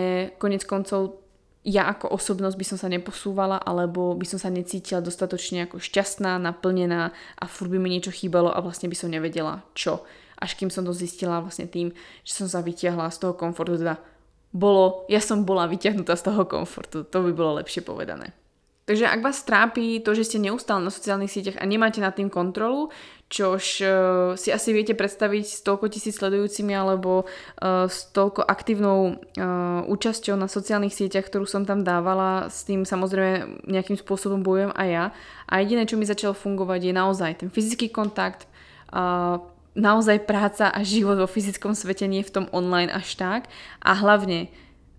konec koncov ja ako osobnosť by som sa neposúvala alebo by som sa necítila dostatočne ako šťastná, naplnená a furt by mi niečo chýbalo a vlastne by som nevedela čo. Až kým som to zistila vlastne tým, že som sa vyťahla z toho komfortu, teda bolo, ja som bola vyťahnutá z toho komfortu, to by bolo lepšie povedané. Takže ak vás trápi to, že ste neustále na sociálnych sieťach a nemáte nad tým kontrolu, čož uh, si asi viete predstaviť s toľko tisíc sledujúcimi alebo uh, s toľko aktívnou uh, účasťou na sociálnych sieťach, ktorú som tam dávala, s tým samozrejme nejakým spôsobom bojujem aj ja. A jediné, čo mi začalo fungovať, je naozaj ten fyzický kontakt, naozaj práca a život vo fyzickom svete, nie v tom online až tak. A hlavne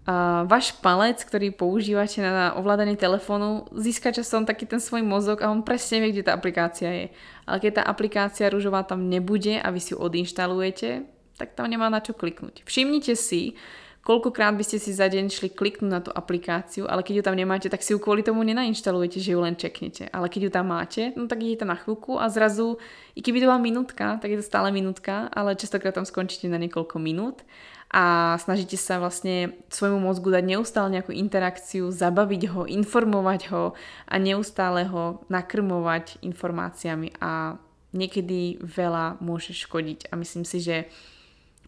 uh, váš palec, ktorý používate na ovládanie telefónu, získa časom taký ten svoj mozog a on presne vie, kde tá aplikácia je. Ale keď tá aplikácia rúžová tam nebude a vy si ju odinštalujete, tak tam nemá na čo kliknúť. Všimnite si, koľkokrát by ste si za deň šli kliknúť na tú aplikáciu, ale keď ju tam nemáte, tak si ju kvôli tomu nenainštalujete, že ju len čeknete. Ale keď ju tam máte, no tak idete na chvíľku a zrazu, i keby to bola minútka, tak je to stále minútka, ale častokrát tam skončíte na niekoľko minút a snažíte sa vlastne svojmu mozgu dať neustále nejakú interakciu, zabaviť ho, informovať ho a neustále ho nakrmovať informáciami a niekedy veľa môže škodiť a myslím si, že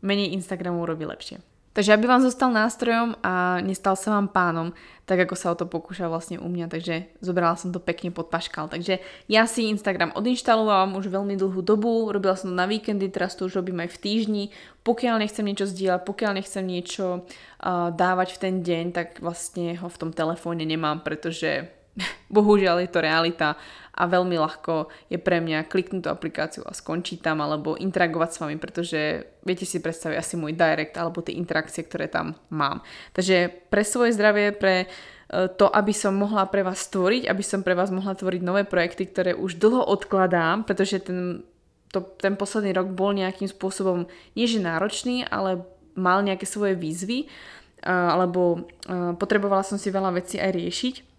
menej Instagramu robí lepšie. Takže aby vám zostal nástrojom a nestal sa vám pánom, tak ako sa o to pokúšal vlastne u mňa, takže zobrala som to pekne pod paškal. Takže ja si Instagram odinštalovala už veľmi dlhú dobu, robila som to na víkendy, teraz to už robím aj v týždni. Pokiaľ nechcem niečo zdieľať, pokiaľ nechcem niečo uh, dávať v ten deň, tak vlastne ho v tom telefóne nemám, pretože bohužiaľ je to realita a veľmi ľahko je pre mňa kliknúť tú aplikáciu a skončiť tam alebo interagovať s vami, pretože viete si predstaviť asi môj direct alebo tie interakcie, ktoré tam mám. Takže pre svoje zdravie, pre e, to, aby som mohla pre vás stvoriť, aby som pre vás mohla tvoriť nové projekty, ktoré už dlho odkladám, pretože ten, to, ten posledný rok bol nejakým spôsobom nie náročný, ale mal nejaké svoje výzvy, alebo potrebovala som si veľa vecí aj riešiť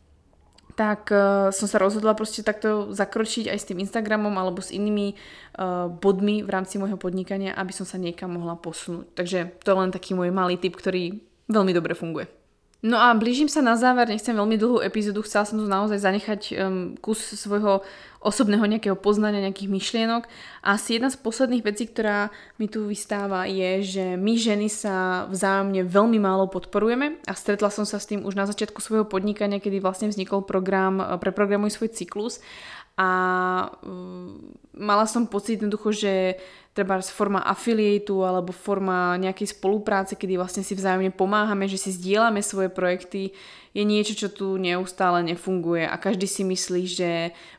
tak uh, som sa rozhodla proste takto zakročiť aj s tým Instagramom alebo s inými uh, bodmi v rámci môjho podnikania, aby som sa niekam mohla posunúť. Takže to je len taký môj malý tip, ktorý veľmi dobre funguje. No a blížim sa na záver, nechcem veľmi dlhú epizódu, chcela som tu naozaj zanechať um, kus svojho osobného nejakého poznania, nejakých myšlienok. A asi jedna z posledných vecí, ktorá mi tu vystáva, je, že my ženy sa vzájomne veľmi málo podporujeme a stretla som sa s tým už na začiatku svojho podnikania, kedy vlastne vznikol program uh, Preprogramuj svoj cyklus a um, mala som pocit jednoducho, že treba forma affiliateu alebo forma nejakej spolupráce, kedy vlastne si vzájomne pomáhame, že si zdieľame svoje projekty, je niečo, čo tu neustále nefunguje a každý si myslí, že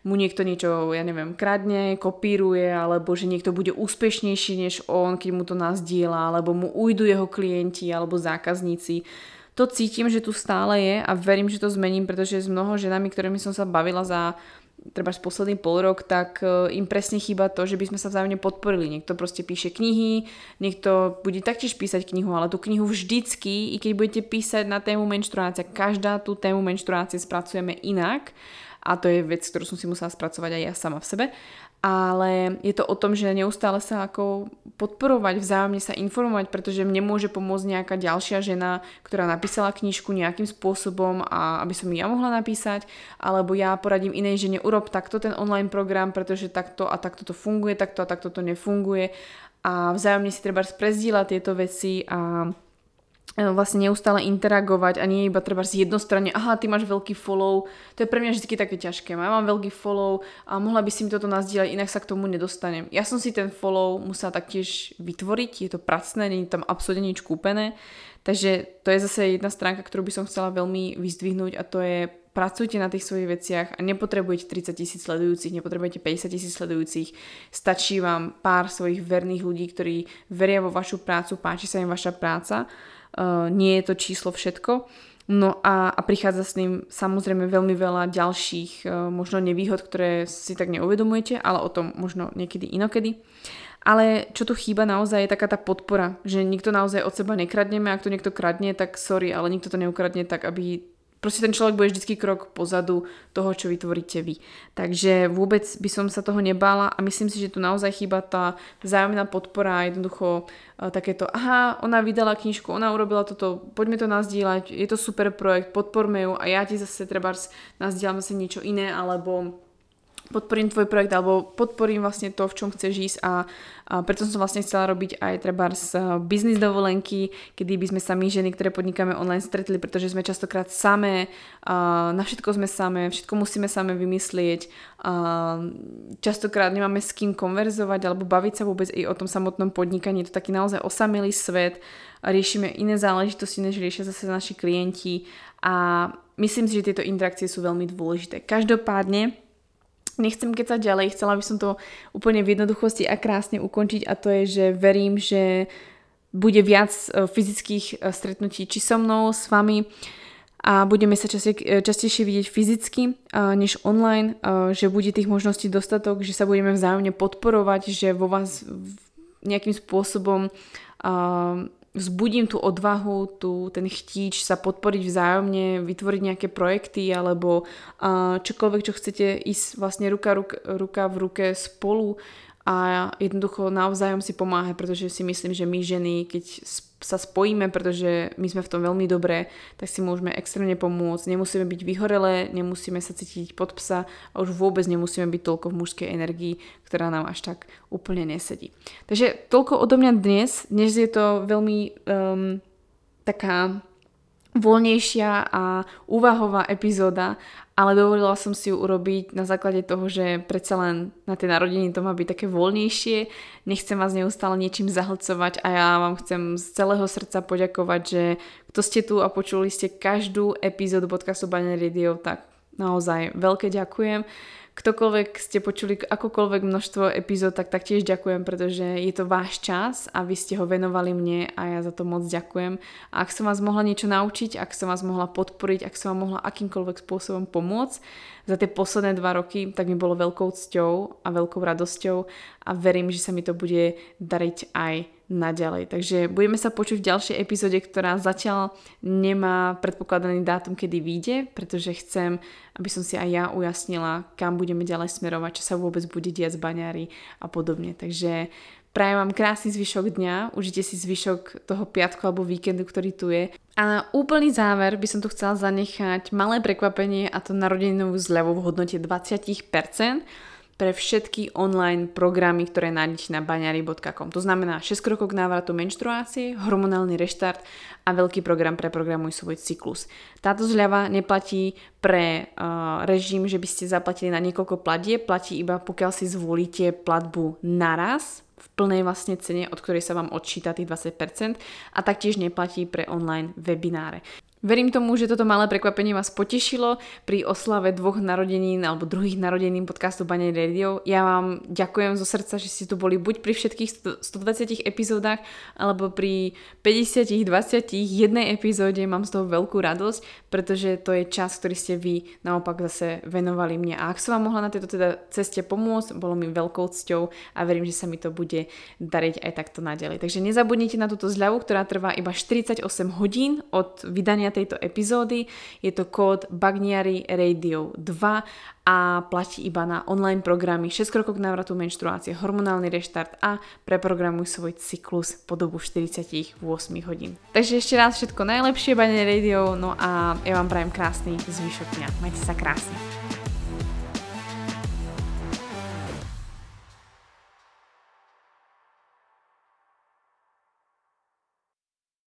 mu niekto niečo, ja neviem, kradne, kopíruje, alebo že niekto bude úspešnejší než on, keď mu to nás diela, alebo mu ujdu jeho klienti alebo zákazníci. To cítim, že tu stále je a verím, že to zmením, pretože s mnoho ženami, ktorými som sa bavila za treba z posledný pol rok, tak e, im presne chýba to, že by sme sa vzájomne podporili. Niekto proste píše knihy, niekto bude taktiež písať knihu, ale tú knihu vždycky, i keď budete písať na tému menštruácia, každá tú tému menštruácie spracujeme inak a to je vec, ktorú som si musela spracovať aj ja sama v sebe ale je to o tom, že neustále sa ako podporovať, vzájomne sa informovať, pretože mne môže pomôcť nejaká ďalšia žena, ktorá napísala knižku nejakým spôsobom a aby som ja mohla napísať, alebo ja poradím inej žene, urob takto ten online program, pretože takto a takto to funguje, takto a takto to nefunguje. A vzájomne si treba prezdieľať tieto veci a vlastne neustále interagovať a nie iba treba z jednostranne, aha, ty máš veľký follow, to je pre mňa vždy také ťažké, ja mám veľký follow a mohla by si mi toto nazdieľať, inak sa k tomu nedostanem. Ja som si ten follow musela taktiež vytvoriť, je to pracné, nie je tam absolútne nič kúpené, takže to je zase jedna stránka, ktorú by som chcela veľmi vyzdvihnúť a to je pracujte na tých svojich veciach a nepotrebujete 30 tisíc sledujúcich, nepotrebujete 50 tisíc sledujúcich, stačí vám pár svojich verných ľudí, ktorí veria vo vašu prácu, páči sa im vaša práca nie je to číslo všetko. No a, a prichádza s ním samozrejme veľmi veľa ďalších uh, možno nevýhod, ktoré si tak neuvedomujete, ale o tom možno niekedy inokedy. Ale čo tu chýba naozaj je taká tá podpora, že nikto naozaj od seba nekradneme, ak to niekto kradne, tak sorry, ale nikto to neukradne tak, aby proste ten človek bude vždycky krok pozadu toho, čo vytvoríte vy. Takže vôbec by som sa toho nebála a myslím si, že tu naozaj chýba tá vzájomná podpora, jednoducho uh, takéto, aha, ona vydala knižku, ona urobila toto, poďme to nazdieľať, je to super projekt, podporme ju a ja ti zase treba nazdieľam zase niečo iné, alebo podporím tvoj projekt alebo podporím vlastne to, v čom chceš ísť a, a preto som vlastne chcela robiť aj treba z eh, biznis dovolenky, kedy by sme sa my ženy, ktoré podnikáme online stretli, pretože sme častokrát samé, a na všetko sme samé, všetko musíme samé vymyslieť, a častokrát nemáme s kým konverzovať alebo baviť sa vôbec i o tom samotnom podnikaní, je to taký naozaj osamelý svet, riešime iné záležitosti, než riešia zase naši klienti. A myslím si, že tieto interakcie sú veľmi dôležité. Každopádne, nechcem kecať ďalej, chcela by som to úplne v jednoduchosti a krásne ukončiť a to je, že verím, že bude viac e, fyzických e, stretnutí či so mnou, s vami a budeme sa častie, e, častejšie vidieť fyzicky než online, že bude tých možností dostatok, že sa budeme vzájomne podporovať, že vo vás nejakým spôsobom vzbudím tú odvahu, tú, ten chtíč sa podporiť vzájomne, vytvoriť nejaké projekty alebo uh, čokoľvek, čo chcete ísť vlastne ruka, ruka, ruka v ruke spolu a jednoducho navzájom si pomáhať, pretože si myslím, že my ženy, keď sa spojíme, pretože my sme v tom veľmi dobré, tak si môžeme extrémne pomôcť. Nemusíme byť vyhorelé, nemusíme sa cítiť pod psa a už vôbec nemusíme byť toľko v mužskej energii, ktorá nám až tak úplne nesedí. Takže toľko odo mňa dnes. Dnes je to veľmi um, taká voľnejšia a úvahová epizóda, ale dovolila som si ju urobiť na základe toho, že predsa len na tie narodeniny to má byť také voľnejšie. Nechcem vás neustále niečím zahlcovať a ja vám chcem z celého srdca poďakovať, že kto ste tu a počuli ste každú epizódu podcastu Banner Radio, tak naozaj veľké ďakujem ktokoľvek ste počuli akokoľvek množstvo epizód, tak taktiež ďakujem, pretože je to váš čas a vy ste ho venovali mne a ja za to moc ďakujem. A ak som vás mohla niečo naučiť, ak som vás mohla podporiť, ak som vám mohla akýmkoľvek spôsobom pomôcť za tie posledné dva roky, tak mi bolo veľkou cťou a veľkou radosťou a verím, že sa mi to bude dariť aj naďalej. Takže budeme sa počuť v ďalšej epizóde, ktorá zatiaľ nemá predpokladaný dátum, kedy vyjde, pretože chcem, aby som si aj ja ujasnila, kam budeme ďalej smerovať, čo sa vôbec bude diať z baňári a podobne. Takže Prajem vám krásny zvyšok dňa, užite si zvyšok toho piatku alebo víkendu, ktorý tu je. A na úplný záver by som tu chcela zanechať malé prekvapenie a to narodeninovú zľavu v hodnote 20% pre všetky online programy, ktoré nájdete na baňari.com. To znamená 6 krokov k návratu menštruácie, hormonálny reštart a veľký program pre programuj svoj cyklus. Táto zľava neplatí pre uh, režim, že by ste zaplatili na niekoľko platie, platí iba pokiaľ si zvolíte platbu naraz v plnej vlastne cene, od ktorej sa vám odčíta tých 20% a taktiež neplatí pre online webináre. Verím tomu, že toto malé prekvapenie vás potešilo pri oslave dvoch narodenín alebo druhých narodenín podcastu Bane Radio. Ja vám ďakujem zo srdca, že ste tu boli buď pri všetkých 120 epizódach alebo pri 50, 20, jednej epizóde. Mám z toho veľkú radosť, pretože to je čas, ktorý ste vy naopak zase venovali mne. A ak som vám mohla na tejto teda ceste pomôcť, bolo mi veľkou cťou a verím, že sa mi to bude dariť aj takto naďalej. Takže nezabudnite na túto zľavu, ktorá trvá iba 48 hodín od vydania nahrávania tejto epizódy. Je to kód Bagniari Radio 2 a platí iba na online programy 6 krokov k návratu menštruácie, hormonálny reštart a preprogramuj svoj cyklus po dobu 48 hodín. Takže ešte raz všetko najlepšie, Bagniari Radio, no a ja vám prajem krásny zvyšok dňa. Majte sa krásne.